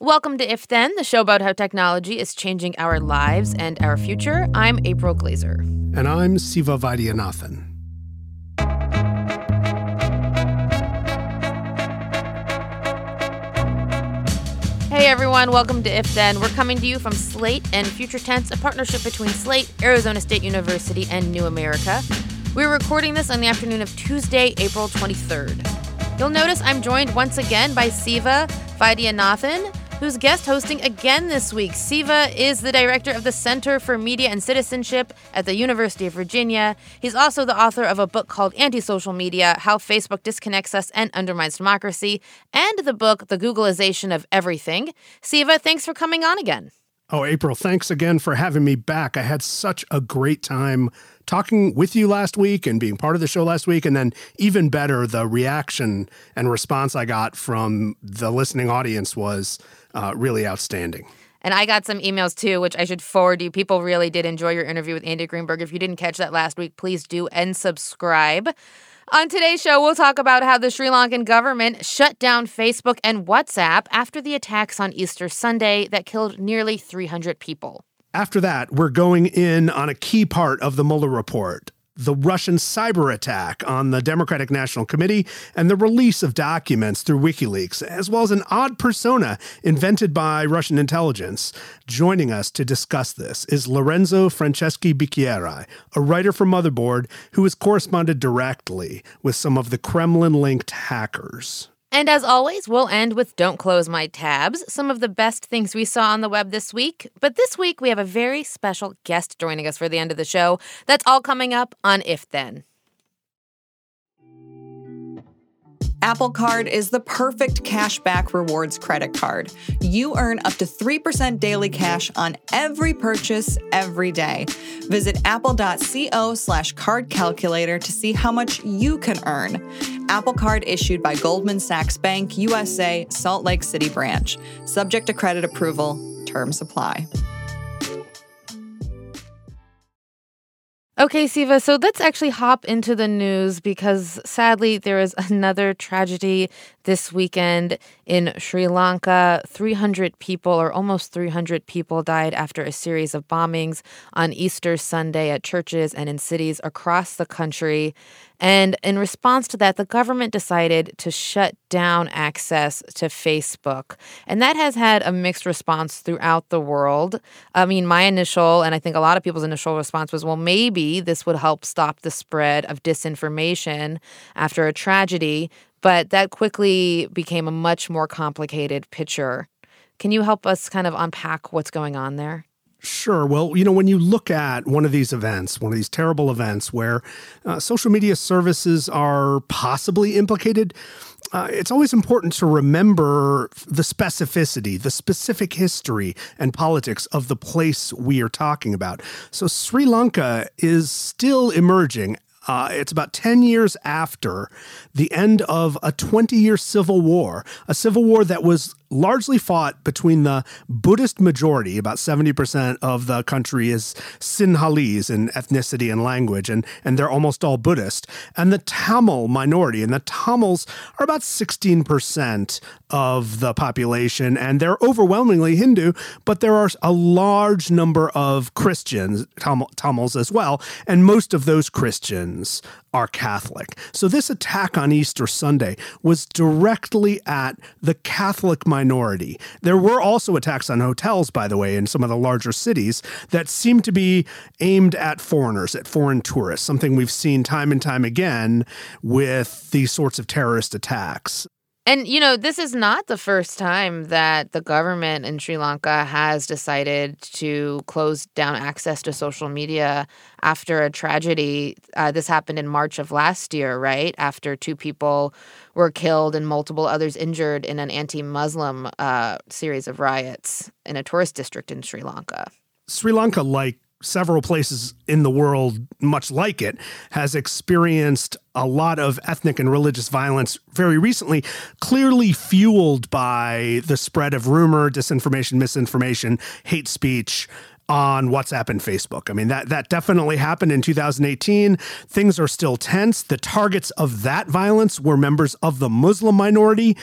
Welcome to If Then, the show about how technology is changing our lives and our future. I'm April Glaser. And I'm Siva Vaidhyanathan. Hey everyone, welcome to If Then. We're coming to you from Slate and Future Tense, a partnership between Slate, Arizona State University, and New America. We're recording this on the afternoon of Tuesday, April 23rd. You'll notice I'm joined once again by Siva Vaidhyanathan, who's guest hosting again this week. Siva is the director of the Center for Media and Citizenship at the University of Virginia. He's also the author of a book called Anti-Social Media: How Facebook Disconnects Us and Undermines Democracy, and the book The Googleization of Everything. Siva, thanks for coming on again. Oh, April, thanks again for having me back. I had such a great time talking with you last week and being part of the show last week. And then, even better, the reaction and response I got from the listening audience was uh, really outstanding. And I got some emails too, which I should forward you. People really did enjoy your interview with Andy Greenberg. If you didn't catch that last week, please do and subscribe. On today's show, we'll talk about how the Sri Lankan government shut down Facebook and WhatsApp after the attacks on Easter Sunday that killed nearly 300 people. After that, we're going in on a key part of the Mueller report the Russian cyber attack on the Democratic National Committee and the release of documents through WikiLeaks, as well as an odd persona invented by Russian intelligence. Joining us to discuss this is Lorenzo Franceschi Bicchierai, a writer for Motherboard who has corresponded directly with some of the Kremlin linked hackers. And as always, we'll end with Don't Close My Tabs, some of the best things we saw on the web this week. But this week, we have a very special guest joining us for the end of the show. That's all coming up on If Then. Apple Card is the perfect cashback rewards credit card. You earn up to 3% daily cash on every purchase every day. Visit apple.co slash card calculator to see how much you can earn. Apple Card issued by Goldman Sachs Bank USA, Salt Lake City branch. Subject to credit approval. Terms apply. Okay, Siva, so let's actually hop into the news because sadly there is another tragedy this weekend in Sri Lanka. 300 people, or almost 300 people, died after a series of bombings on Easter Sunday at churches and in cities across the country. And in response to that, the government decided to shut down access to Facebook. And that has had a mixed response throughout the world. I mean, my initial, and I think a lot of people's initial response was, well, maybe this would help stop the spread of disinformation after a tragedy. But that quickly became a much more complicated picture. Can you help us kind of unpack what's going on there? Sure. Well, you know, when you look at one of these events, one of these terrible events where uh, social media services are possibly implicated, uh, it's always important to remember the specificity, the specific history and politics of the place we are talking about. So, Sri Lanka is still emerging uh, it's about 10 years after the end of a 20 year civil war, a civil war that was largely fought between the Buddhist majority, about 70% of the country is Sinhalese in ethnicity and language, and, and they're almost all Buddhist, and the Tamil minority. And the Tamils are about 16% of the population, and they're overwhelmingly Hindu, but there are a large number of Christians, Tamil, Tamils as well, and most of those Christians are Catholic. So this attack on Easter Sunday was directly at the Catholic minority. There were also attacks on hotels, by the way, in some of the larger cities that seemed to be aimed at foreigners, at foreign tourists, something we've seen time and time again with these sorts of terrorist attacks. And, you know, this is not the first time that the government in Sri Lanka has decided to close down access to social media after a tragedy. Uh, this happened in March of last year, right? After two people were killed and multiple others injured in an anti Muslim uh, series of riots in a tourist district in Sri Lanka. Sri Lanka, like several places in the world, much like it, has experienced a lot of ethnic and religious violence very recently, clearly fueled by the spread of rumor, disinformation, misinformation, hate speech. On WhatsApp and Facebook. I mean, that, that definitely happened in 2018. Things are still tense. The targets of that violence were members of the Muslim minority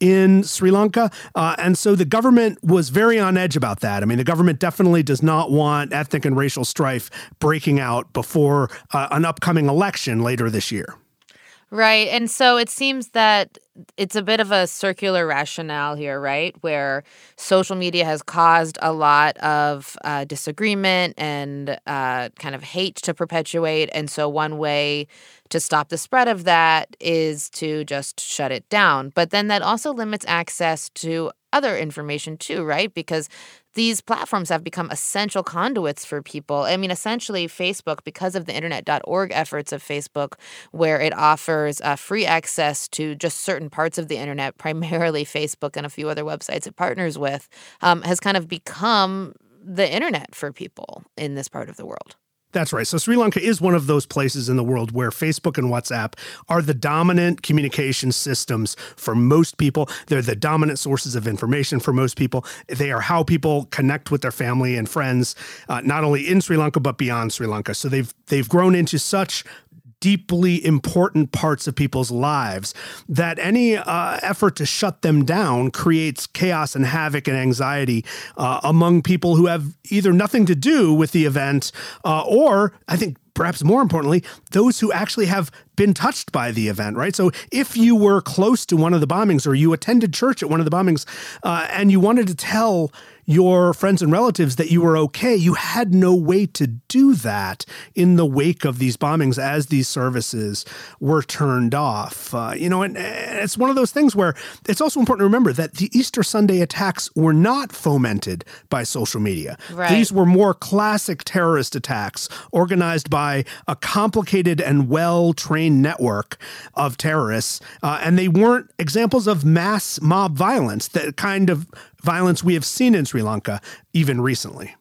in Sri Lanka. Uh, and so the government was very on edge about that. I mean, the government definitely does not want ethnic and racial strife breaking out before uh, an upcoming election later this year. Right. And so it seems that it's a bit of a circular rationale here, right? Where social media has caused a lot of uh, disagreement and uh, kind of hate to perpetuate. And so one way to stop the spread of that is to just shut it down. But then that also limits access to other information too, right? Because these platforms have become essential conduits for people. I mean, essentially, Facebook, because of the internet.org efforts of Facebook, where it offers uh, free access to just certain parts of the internet, primarily Facebook and a few other websites it partners with, um, has kind of become the internet for people in this part of the world. That's right. So Sri Lanka is one of those places in the world where Facebook and WhatsApp are the dominant communication systems for most people. They're the dominant sources of information for most people. They are how people connect with their family and friends, uh, not only in Sri Lanka but beyond Sri Lanka. So they've they've grown into such deeply important parts of people's lives that any uh, effort to shut them down creates chaos and havoc and anxiety uh, among people who have either nothing to do with the event uh, or I think perhaps more importantly, those who actually have been touched by the event, right? So if you were close to one of the bombings or you attended church at one of the bombings uh, and you wanted to tell your friends and relatives that you were okay, you had no way to do that in the wake of these bombings as these services were turned off. Uh, you know, and, and it's one of those things where it's also important to remember that the Easter Sunday attacks were not fomented by social media. Right. These were more classic terrorist attacks organized by a complicated and well trained network of terrorists. Uh, and they weren't examples of mass mob violence, the kind of violence we have seen in Sri Lanka even recently.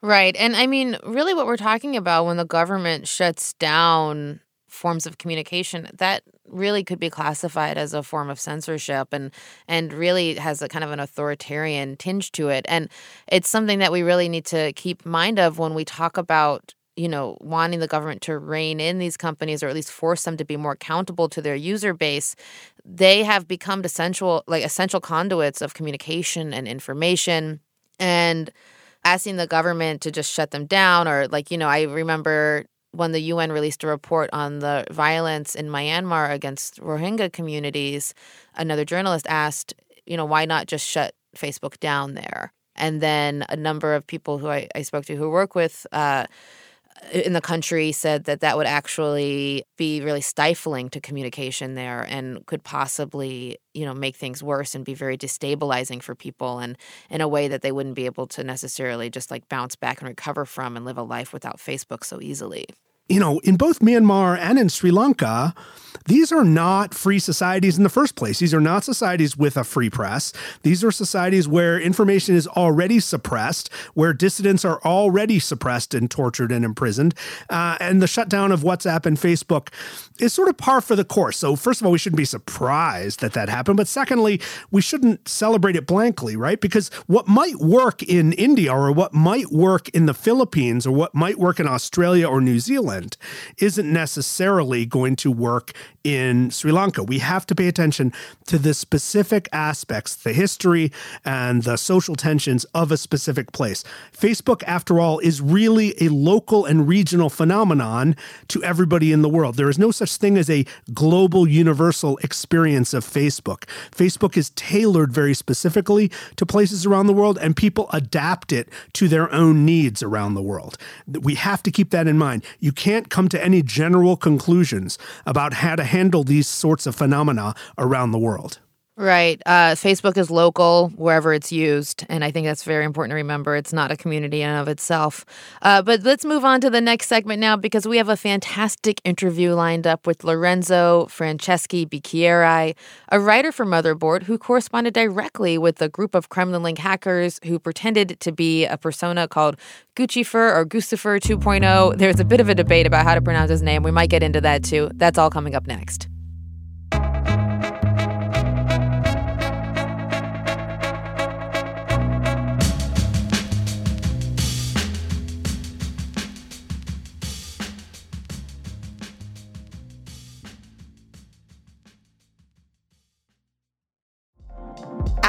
Right. And I mean, really, what we're talking about when the government shuts down forms of communication that really could be classified as a form of censorship and and really has a kind of an authoritarian tinge to it and it's something that we really need to keep mind of when we talk about you know, wanting the government to rein in these companies or at least force them to be more accountable to their user base, they have become essential like essential conduits of communication and information. And asking the government to just shut them down or like, you know, I remember when the UN released a report on the violence in Myanmar against Rohingya communities, another journalist asked, you know, why not just shut Facebook down there? And then a number of people who I, I spoke to who work with uh, in the country said that that would actually be really stifling to communication there and could possibly you know make things worse and be very destabilizing for people and in a way that they wouldn't be able to necessarily just like bounce back and recover from and live a life without Facebook so easily you know, in both Myanmar and in Sri Lanka, these are not free societies in the first place. These are not societies with a free press. These are societies where information is already suppressed, where dissidents are already suppressed and tortured and imprisoned. Uh, and the shutdown of WhatsApp and Facebook is sort of par for the course. So, first of all, we shouldn't be surprised that that happened. But secondly, we shouldn't celebrate it blankly, right? Because what might work in India or what might work in the Philippines or what might work in Australia or New Zealand isn't necessarily going to work in Sri Lanka. We have to pay attention to the specific aspects, the history and the social tensions of a specific place. Facebook, after all, is really a local and regional phenomenon to everybody in the world. There is no such thing as a global, universal experience of Facebook. Facebook is tailored very specifically to places around the world, and people adapt it to their own needs around the world. We have to keep that in mind. You can't come to any general conclusions about how to handle these sorts of phenomena around the world. Right. Uh, Facebook is local wherever it's used. And I think that's very important to remember. It's not a community in and of itself. Uh, but let's move on to the next segment now because we have a fantastic interview lined up with Lorenzo Franceschi Bicchierai, a writer for Motherboard who corresponded directly with a group of Kremlin Link hackers who pretended to be a persona called Guccifer or Guccifer 2.0. There's a bit of a debate about how to pronounce his name. We might get into that too. That's all coming up next.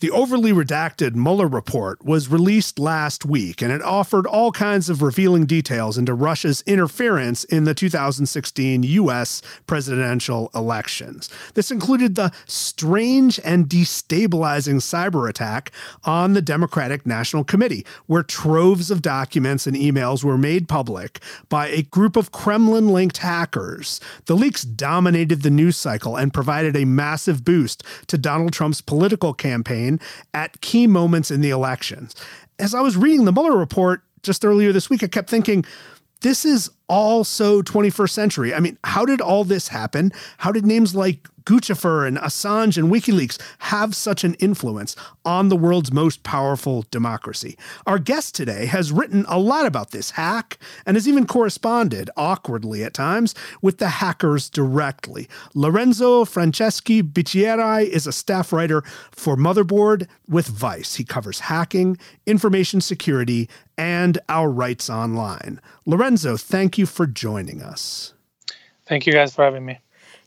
The overly redacted Mueller report was released last week, and it offered all kinds of revealing details into Russia's interference in the 2016 U.S. presidential elections. This included the strange and destabilizing cyber attack on the Democratic National Committee, where troves of documents and emails were made public by a group of Kremlin linked hackers. The leaks dominated the news cycle and provided a massive boost to Donald Trump's political campaign at key moments in the elections. As I was reading the Mueller report just earlier this week, I kept thinking, this is all so 21st century. I mean, how did all this happen? How did names like Guccifer and Assange and WikiLeaks have such an influence on the world's most powerful democracy? Our guest today has written a lot about this hack and has even corresponded, awkwardly at times, with the hackers directly. Lorenzo Franceschi Bicchierai is a staff writer for Motherboard with Vice. He covers hacking, information security, and our rights online. Lorenzo, thank you for joining us. Thank you guys for having me.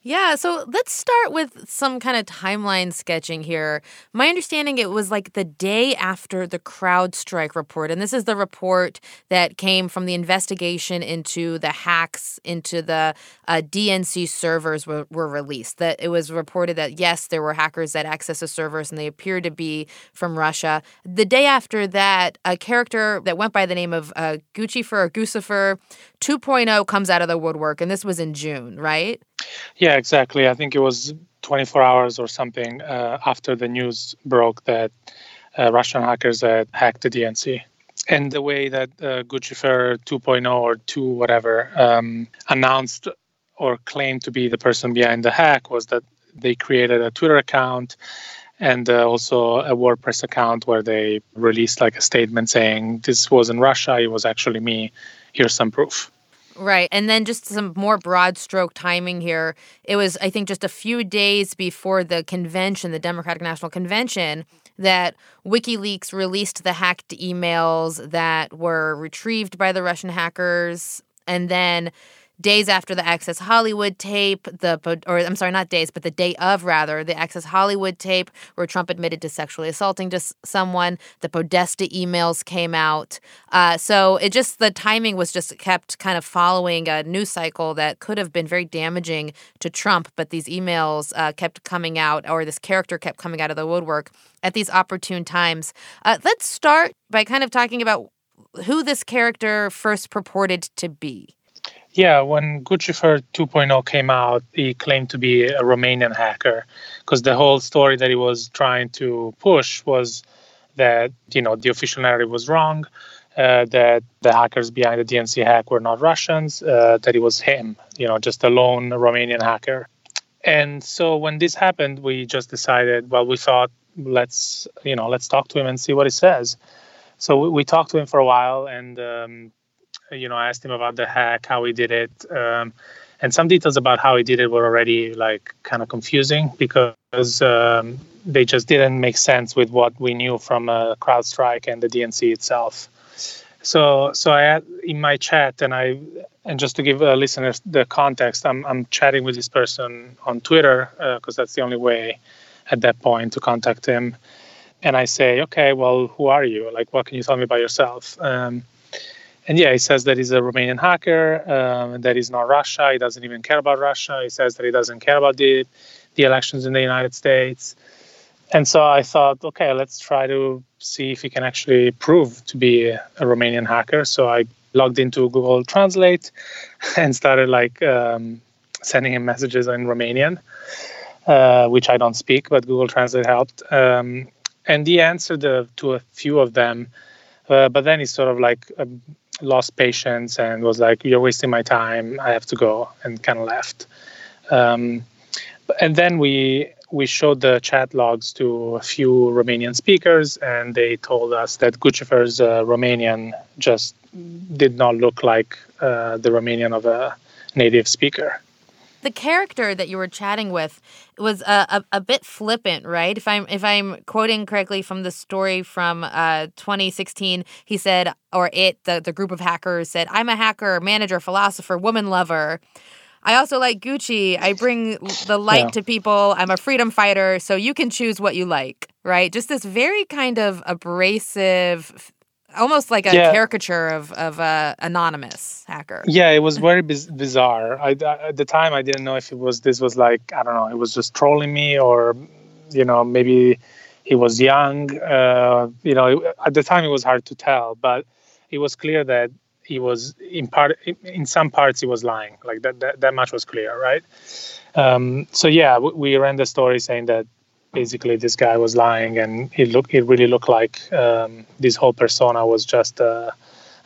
Yeah, so let's start with some kind of timeline sketching here. My understanding it was like the day after the CrowdStrike report, and this is the report that came from the investigation into the hacks into the uh, DNC servers were, were released. That it was reported that yes, there were hackers that accessed the servers, and they appeared to be from Russia. The day after that, a character that went by the name of uh, Guccifer or Guccifer 2.0 comes out of the woodwork, and this was in June, right? Yeah, exactly. I think it was 24 hours or something uh, after the news broke that uh, Russian hackers had hacked the DNC. And the way that uh, Guccifer 2.0 or 2 whatever um, announced or claimed to be the person behind the hack was that they created a Twitter account and uh, also a WordPress account where they released like a statement saying this wasn't Russia, it was actually me. Here's some proof. Right. And then just some more broad stroke timing here. It was, I think, just a few days before the convention, the Democratic National Convention, that WikiLeaks released the hacked emails that were retrieved by the Russian hackers. And then days after the Access Hollywood tape, the or I'm sorry, not days, but the day of rather, the Access Hollywood tape where Trump admitted to sexually assaulting just someone. The Podesta emails came out, uh, so it just the timing was just kept kind of following a news cycle that could have been very damaging to Trump, but these emails uh, kept coming out, or this character kept coming out of the woodwork at these opportune times. Uh, let's start by kind of talking about who this character first purported to be. Yeah, when Guccifer 2.0 came out, he claimed to be a Romanian hacker because the whole story that he was trying to push was that you know the official narrative was wrong, uh, that the hackers behind the DNC hack were not Russians, uh, that it was him, you know, just a lone Romanian hacker. And so when this happened, we just decided, well, we thought let's you know let's talk to him and see what he says. So we, we talked to him for a while and. Um, you know, I asked him about the hack, how he did it, um, and some details about how he did it were already like kind of confusing because um, they just didn't make sense with what we knew from uh, CrowdStrike and the DNC itself. So, so I had in my chat, and I, and just to give uh, listeners the context, I'm I'm chatting with this person on Twitter because uh, that's the only way at that point to contact him. And I say, okay, well, who are you? Like, what can you tell me about yourself? Um, and yeah, he says that he's a Romanian hacker, um, that he's not Russia. He doesn't even care about Russia. He says that he doesn't care about the the elections in the United States. And so I thought, okay, let's try to see if he can actually prove to be a, Romanian hacker. So I logged into Google Translate and started like um, sending him messages in Romanian, uh, which I don't speak, but Google Translate helped. Um, and he answered uh, to a few of them, uh, but then he sort of like um, lost patience and was like, "You're wasting my time. I have to go," and kind of left. Um, and then we we showed the chat logs to a few Romanian speakers, and they told us that Guccifer's uh, Romanian just did not look like uh, the Romanian of a native speaker. The character that you were chatting with was a, a, a, bit flippant, right? If I'm if I'm quoting correctly from the story from uh, 2016, he said, or it, the, the group of hackers said, "I'm a hacker, manager, philosopher, woman lover." I also like Gucci. I bring the light yeah. to people. I'm a freedom fighter, so you can choose what you like, right? Just this very kind of abrasive, almost like a yeah. caricature of of a anonymous hacker. Yeah, it was very biz- bizarre. I, at the time, I didn't know if it was this was like I don't know, it was just trolling me or you know maybe he was young. Uh, you know, at the time it was hard to tell, but it was clear that he was in part in some parts he was lying like that that, that much was clear right um, so yeah we, we, ran the story saying that basically this guy was lying and it looked it really looked like um, this whole persona was just uh,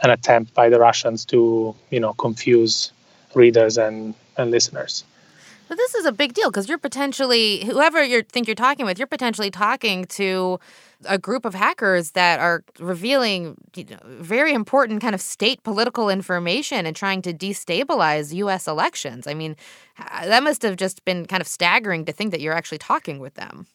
an attempt by the russians to you know confuse readers and, and listeners but this is a big deal because you're potentially whoever you think you're talking with, you're potentially talking to a group of hackers that are revealing you know, very important kind of state political information and trying to destabilize U.S. elections. I mean, that must have just been kind of staggering to think that you're actually talking with them.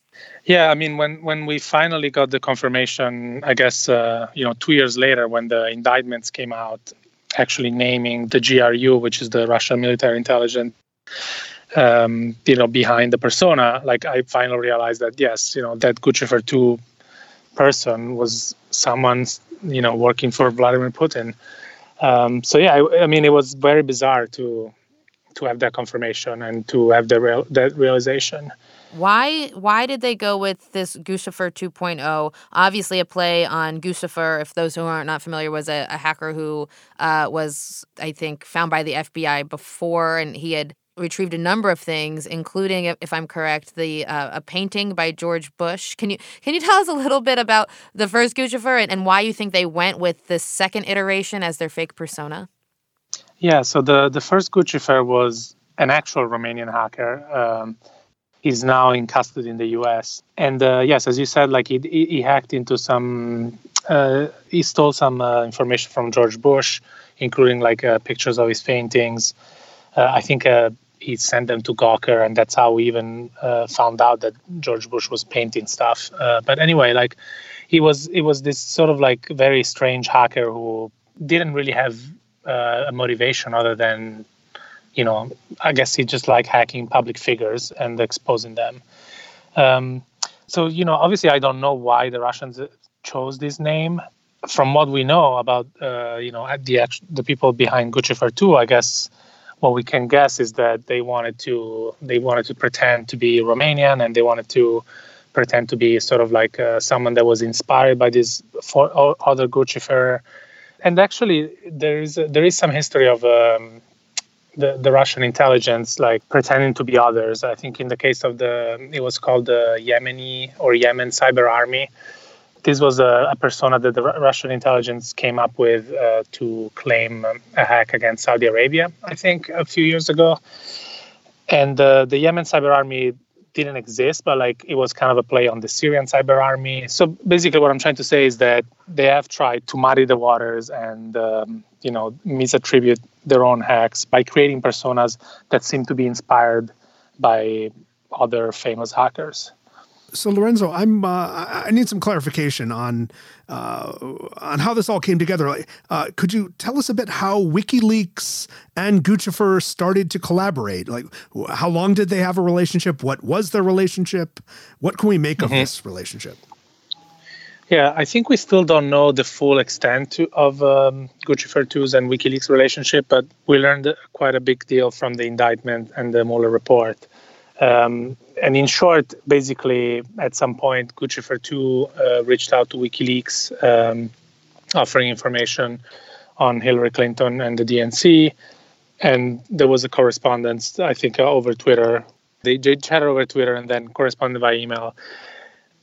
Yeah, I mean, when when we finally got the confirmation, I guess uh, you know, two years later, when the indictments came out, actually naming the GRU, which is the Russian military intelligence um, you know, behind the persona, like I finally realized that yes, you know, that Guccifer two person was someone, you know, working for Vladimir Putin. Um, so yeah, I, I, mean, it was very bizarre to to have that confirmation and to have the real that realization. Why why did they go with this Guccifer 2.0? Obviously, a play on Guccifer. If those who are not not familiar, was a, a hacker who uh, was, I think, found by the FBI before, and he had retrieved a number of things, including, if I'm correct, the uh, a painting by George Bush. Can you can you tell us a little bit about the first Guccifer and, and why you think they went with the second iteration as their fake persona? Yeah, so the the first Guccifer was an actual Romanian hacker. Um, he's now in custody in the U.S. And uh, yes, as you said, like he he hacked into some, uh, he stole some uh, information from George Bush, including like uh, pictures of his paintings. Uh, I think uh, he sent them to Gawker, and that's how we even found out that George Bush was painting stuff. But anyway, like he was, it was this sort of like very strange hacker who didn't really have a motivation other than, you know, I guess he just like hacking public figures and exposing them. Um, so you know, obviously, I don't know why the Russians chose this name. From what we know about, uh, you know, the the people behind Guccifer 2, I guess what we can guess is that they wanted to they wanted to pretend to be Romanian and they wanted to pretend to be sort of like uh, someone that was inspired by this for, other Guccifer. And actually, there is there is some history of um, the the Russian intelligence like pretending to be others. I think in the case of the it was called the Yemeni or Yemen Cyber Army this was a, a, persona that the Russian intelligence came up with uh, to claim um, a hack against Saudi Arabia, I think, a few years ago. And uh, the Yemen cyber army didn't exist, but like it was kind of a play on the Syrian cyber army. So basically, what I'm trying to say is that they have tried to muddy the waters and um, you know misattribute their own hacks by creating personas that seem to be inspired by other famous hackers so Lorenzo, I'm uh, I need some clarification on uh, on how this all came together. Uh, could you tell us a bit how WikiLeaks and Guccifer started to collaborate? Like, how long did they have a relationship? What was their relationship? What can we make mm-hmm. of this relationship? Yeah, I think we still don't know the full extent to, of um, Guccifer 2's and WikiLeaks relationship, but we learned quite a big deal from the indictment and the Mueller report. Um, and in short, basically, at some point, Guccifer 2 uh, reached out to WikiLeaks um, offering information on Hillary Clinton and the DNC. And there was a correspondence, I think, uh, over Twitter. They, they chatted over Twitter and then corresponded by email.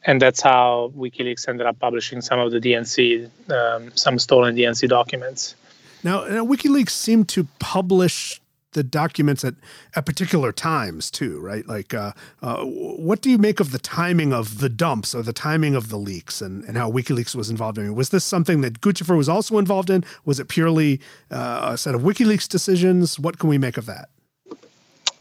And that's how WikiLeaks ended up publishing some of the DNC, um, some stolen DNC documents. Now, now WikiLeaks seemed to publish the documents at, at particular times too, right? Like, uh, uh, what do you make of the timing of the dumps or the timing of the leaks and, and how WikiLeaks was involved in it? Was this something that Guccifer was also involved in? Was it purely uh, a set of WikiLeaks decisions? What can we make of that?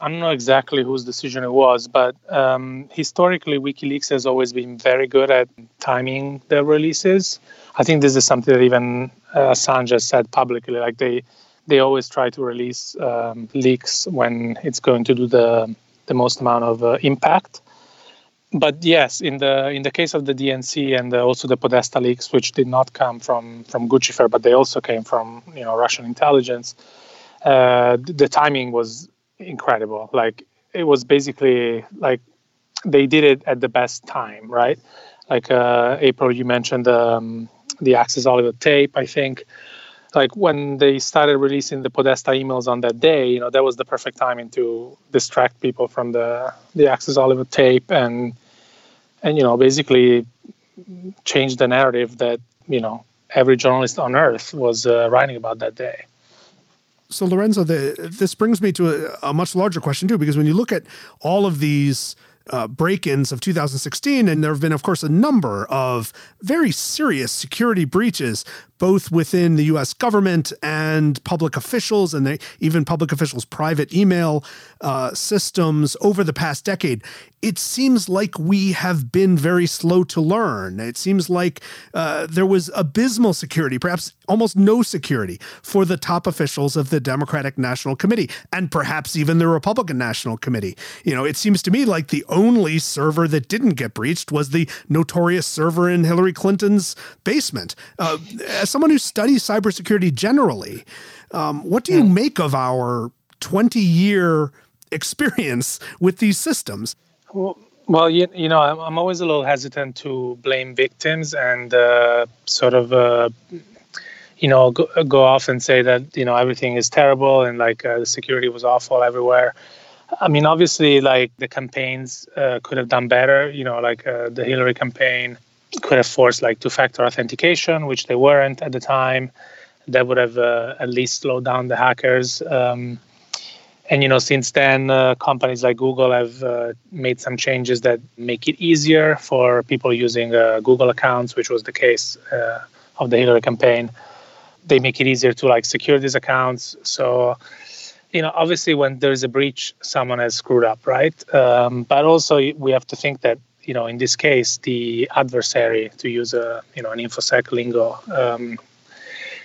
I don't know exactly whose decision it was, but um, historically, WikiLeaks has always been very good at timing the releases. I think this is something that even uh, Assange has said publicly. Like they, they always try to release um, leaks when it's going to do the the most amount of uh, impact. But yes, in the in the case of the DNC and the, also the Podesta leaks, which did not come from from Guccifer, but they also came from you know Russian intelligence. Uh, the timing was incredible. Like it was basically like they did it at the best time, right? Like uh, April, you mentioned um, the Access Hollywood tape. I think like when they started releasing the Podesta emails on that day, you know, that was the perfect timing to distract people from the the Access Hollywood tape and and you know basically change the narrative that you know every journalist on earth was uh, writing about that day. So, Lorenzo, the, this brings me to a, a, much larger question, too, because when you look at all of these uh, break ins of 2016, and there have been, of course, a number of very serious security breaches, both within the US government and public officials, and they, even public officials' private email uh, systems over the past decade it seems like we have been very slow to learn. It seems like uh, there was abysmal security, perhaps almost no security for the top officials of the Democratic National Committee and perhaps even the Republican National Committee. You know, it seems to me like the only server that didn't get breached was the notorious server in Hillary Clinton's basement. Uh, as someone who studies cybersecurity generally, um, what do you hmm. make of our 20 year experience with these systems? Well, well, you, you know, I'm, I'm always a little hesitant to blame victims and uh, sort of, uh, you know, go, go, off and say that you know everything is terrible and like uh, the security was awful everywhere. I mean, obviously, like the campaigns uh, could have done better. You know, like uh, the Hillary campaign could have forced like two-factor authentication, which they weren't at the time. That would have uh, at least slowed down the hackers. Um, and you know since then uh, companies like google have uh, made some changes that make it easier for people using uh, google accounts which was the case uh, of the hillary campaign they make it easier to like secure these accounts so you know obviously when there's a breach someone has screwed up right um, but also we have to think that you know in this case the adversary to use a you know an infosec lingo um,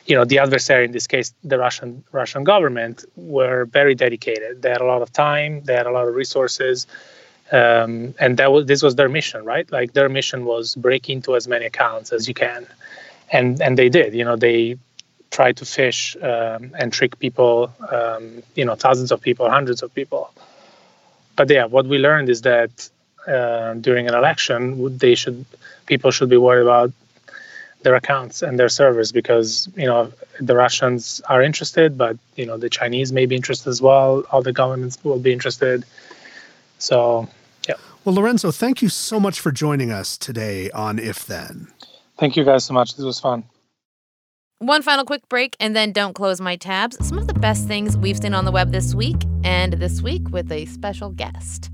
you know the adversary in this case the russian russian government were very dedicated. They had a lot of time they had a lot of resources um, and that was this was their mission right? Like their mission was break into as many accounts as you can. And and they did you know they tried to phish um, and trick people um, you know thousands of people hundreds of people. But yeah what we learned is that uh, during an election they should people should be worried about their accounts and their servers because you know the Russians are interested, but you know the Chinese may be interested as well. All the governments will be interested. So, yeah. Well, Lorenzo, thank you so much for joining us today on If Then. Thank you guys so much. This was fun. One final quick break and then don't close my tabs. Some of the best things we've seen on the web this week, and this week with a special guest.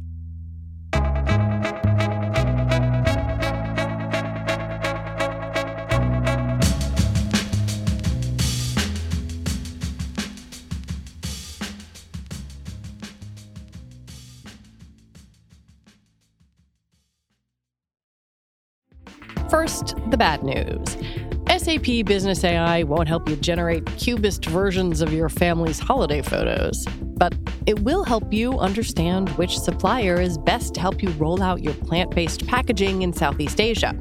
First, the bad news. SAP Business AI won't help you generate cubist versions of your family's holiday photos, it will help you understand which supplier is best to help you roll out your plant based packaging in Southeast Asia.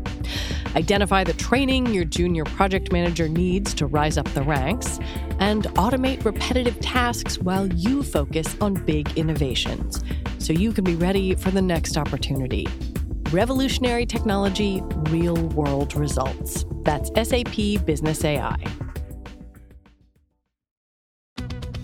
Identify the training your junior project manager needs to rise up the ranks, and automate repetitive tasks while you focus on big innovations so you can be ready for the next opportunity. Revolutionary technology, real world results. That's SAP Business AI.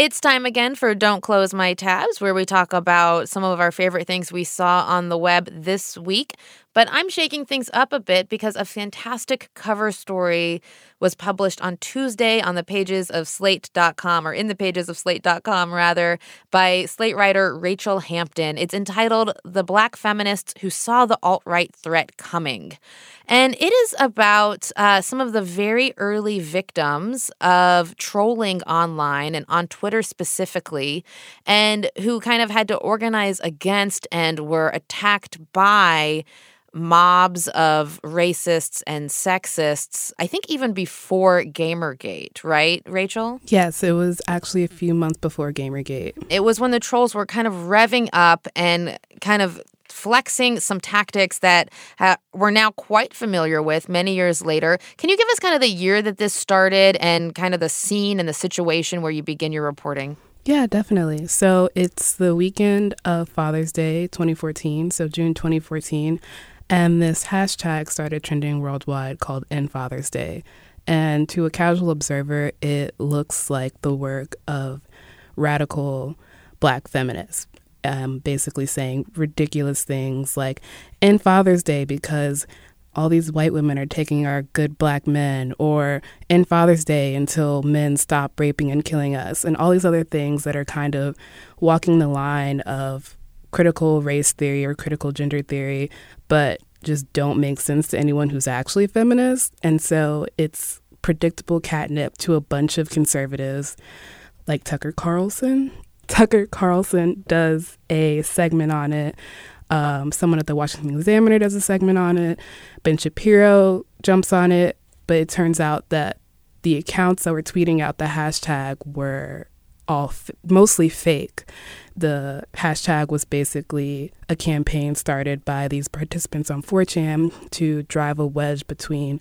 It's time again for Don't Close My Tabs, where we talk about some of our favorite things we saw on the web this week. But I'm shaking things up a bit because a fantastic cover story was published on Tuesday on the pages of slate.com, or in the pages of slate.com, rather, by Slate writer Rachelle Hampton. It's entitled The Black Feminists Who Saw the Alt Right Threat Coming. And it is about uh, some of the very early victims of trolling online and on Twitter specifically, and who kind of had to organize against and were attacked by mobs of racists and sexists, I think even before Gamergate, right, Rachelle? Yes, it was actually a few months before Gamergate. It was when the trolls were kind of revving up and kind of flexing some tactics that uh, we're now quite familiar with many years later. Can you give us kind of the year that this started and kind of the scene and the situation where you begin your reporting? Yeah, definitely. So it's the weekend of Father's Day 2014, so June 2014. And this hashtag started trending worldwide called End Father's Day. And to a casual observer, it looks like the work of radical black feminists, um, basically saying ridiculous things like End Father's Day because all these white women are taking our good black men, or End Father's Day until men stop raping and killing us, and all these other things that are kind of walking the line of critical race theory or critical gender theory, but just don't make sense to anyone who's actually feminist. And so it's predictable catnip to a bunch of conservatives like Tucker Carlson. Tucker Carlson does a segment on it. Um, someone at the Washington Examiner does a segment on it. Ben Shapiro jumps on it. But it turns out that the accounts that were tweeting out the hashtag were all f- mostly fake. The hashtag was basically a campaign started by these participants on 4chan to drive a wedge between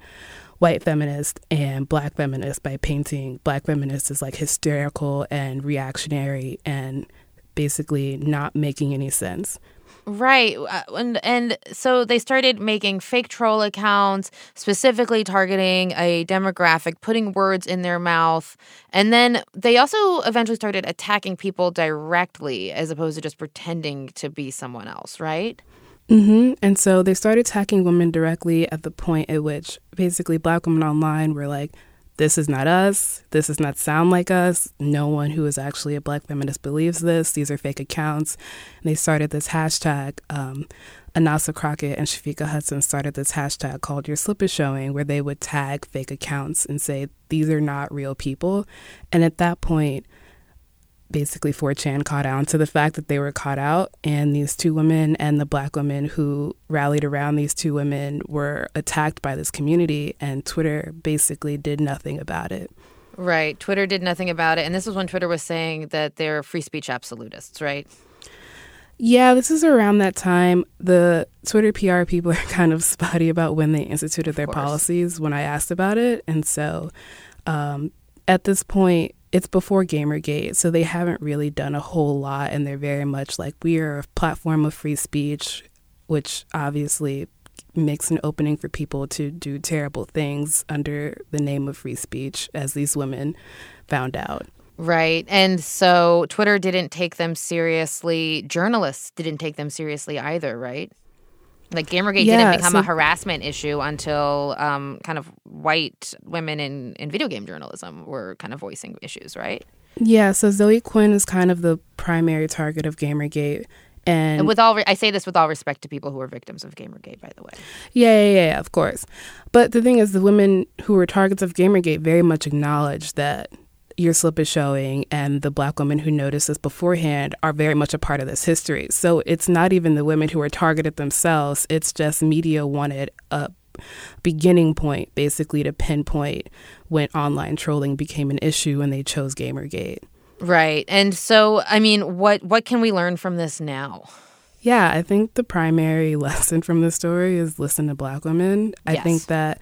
white feminists and black feminists by painting black feminists as like hysterical and reactionary and basically not making any sense. Right. Uh, and and so they started making fake troll accounts specifically targeting a demographic, putting words in their mouth. And then they also eventually started attacking people directly as opposed to just pretending to be someone else, right? Mm-hmm. And so they started attacking women directly at the point at which basically black women online were like, this is not us. This does not sound like us. No one who is actually a black feminist believes this. These are fake accounts. And they started this hashtag. Um, I'Nasah Crockett and Shafiqah Hudson started this hashtag called Your Slip is Showing, where they would tag fake accounts and say, these are not real people. And at that point, basically 4chan caught on to the fact that they were caught out and these two women and the black women who rallied around these two women were attacked by this community and Twitter basically did nothing about it. Right. Twitter did nothing about it. And this was when Twitter was saying that they're free speech absolutists, right? Yeah, this is around that time. The Twitter PR people are kind of spotty about when they instituted their policies when I asked about it. And so um, at this point, it's before Gamergate, so they haven't really done a whole lot, and they're very much like we are a platform of free speech, which obviously makes an opening for people to do terrible things under the name of free speech, as these women found out. Right. And so Twitter didn't take them seriously. Journalists didn't take them seriously either, right? Like Gamergate yeah, didn't become so, a harassment issue until um, kind of white women in, in video game journalism were kind of voicing issues, right? Yeah, so Zoe Quinn is kind of the primary target of Gamergate. And, and with all, re- I say this with all respect to people who are victims of Gamergate, by the way. Yeah, yeah, yeah, of course. But the thing is, the women who were targets of Gamergate very much acknowledged that your slip is showing and the black women who noticed this beforehand are very much a part of this history. So it's not even the women who are targeted themselves, it's just media wanted a beginning point basically to pinpoint when online trolling became an issue and they chose Gamergate. Right. And so I mean what what can we learn from this now? Yeah, I think the primary lesson from the story is listen to black women. I think that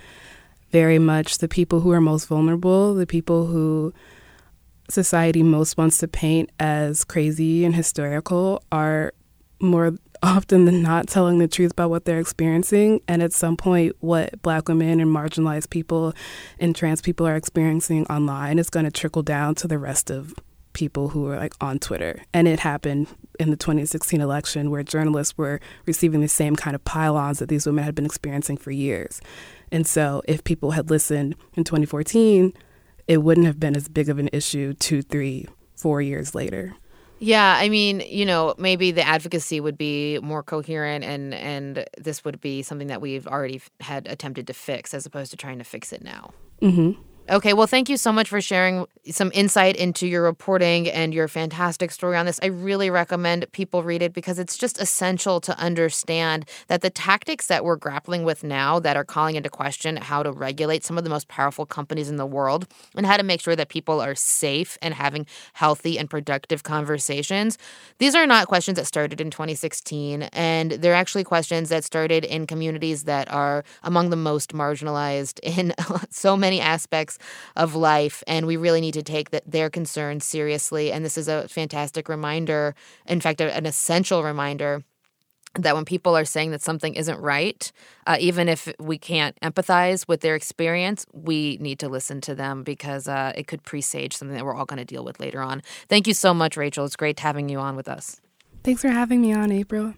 very much the people who are most vulnerable, the people who society most wants to paint as crazy and hysterical are more often than not telling the truth about what they're experiencing. And at some point, what Black women and marginalized people and trans people are experiencing online is going to trickle down to the rest of people who are like on Twitter. And it happened in the 2016 election where journalists were receiving the same kind of pylons that these women had been experiencing for years. And so if people had listened in 2014, it wouldn't have been as big of an issue two, three, four years later. Yeah, I mean, you know, maybe the advocacy would be more coherent and and this would be something that we've already had attempted to fix as opposed to trying to fix it now. Mm-hmm. Okay, well, thank you so much for sharing some insight into your reporting and your fantastic story on this. I really recommend people read it because it's just essential to understand that the tactics that we're grappling with now that are calling into question how to regulate some of the most powerful companies in the world and how to make sure that people are safe and having healthy and productive conversations. These are not questions that started in 2016, and they're actually questions that started in communities that are among the most marginalized in so many aspects of life. And we really need to take the, their concerns seriously. And this is a fantastic reminder, in fact, an essential reminder that when people are saying that something isn't right, uh, even if we can't empathize with their experience, we need to listen to them because uh, it could presage something that we're all going to deal with later on. Thank you so much, Rachelle. It's great having you on with us. Thanks for having me on, April.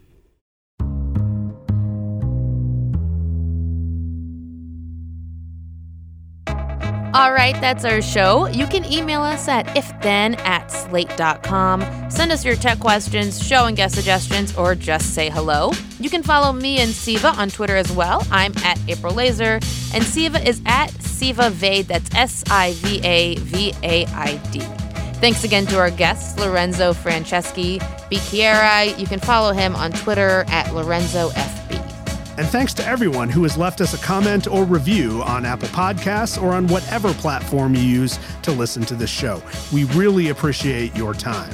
All right, that's our show. You can email us at ifthen at slate.com. Send us your tech questions, show and guest suggestions, or just say hello. You can follow me and Siva on Twitter as well. I'm at April Laser, and Siva is at Siva Vaid. That's S I V A V A I D. Thanks again to our guests, Lorenzo Franceschi Bicchierai. You can follow him on Twitter at Lorenzo FB. And thanks to everyone who has left us a comment or review on Apple Podcasts or on whatever platform you use to listen to this show. We really appreciate your time.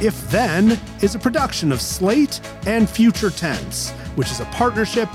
If Then is a production of Slate and Future Tense, which is a partnership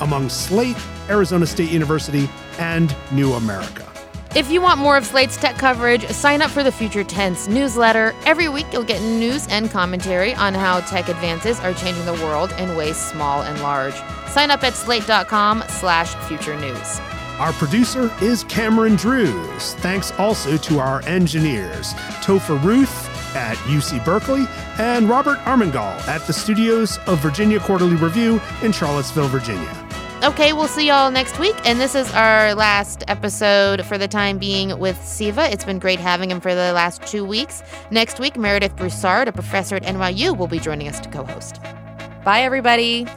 among Slate, Arizona State University, and New America. If you want more of Slate's tech coverage, sign up for the Future Tense newsletter. Every week, you'll get news and commentary on how tech advances are changing the world in ways small and large. Sign up at slate.com slash future news. Our producer is Cameron Drews. Thanks also to our engineers, Topher Ruth at UC Berkeley and Robert Armengol at the studios of Virginia Quarterly Review in Charlottesville, Virginia. Okay, we'll see y'all next week. And this is our last episode for the time being with Siva. It's been great having him for the last two weeks. Next week, Meredith Broussard, a professor at NYU, will be joining us to co host. Bye, everybody.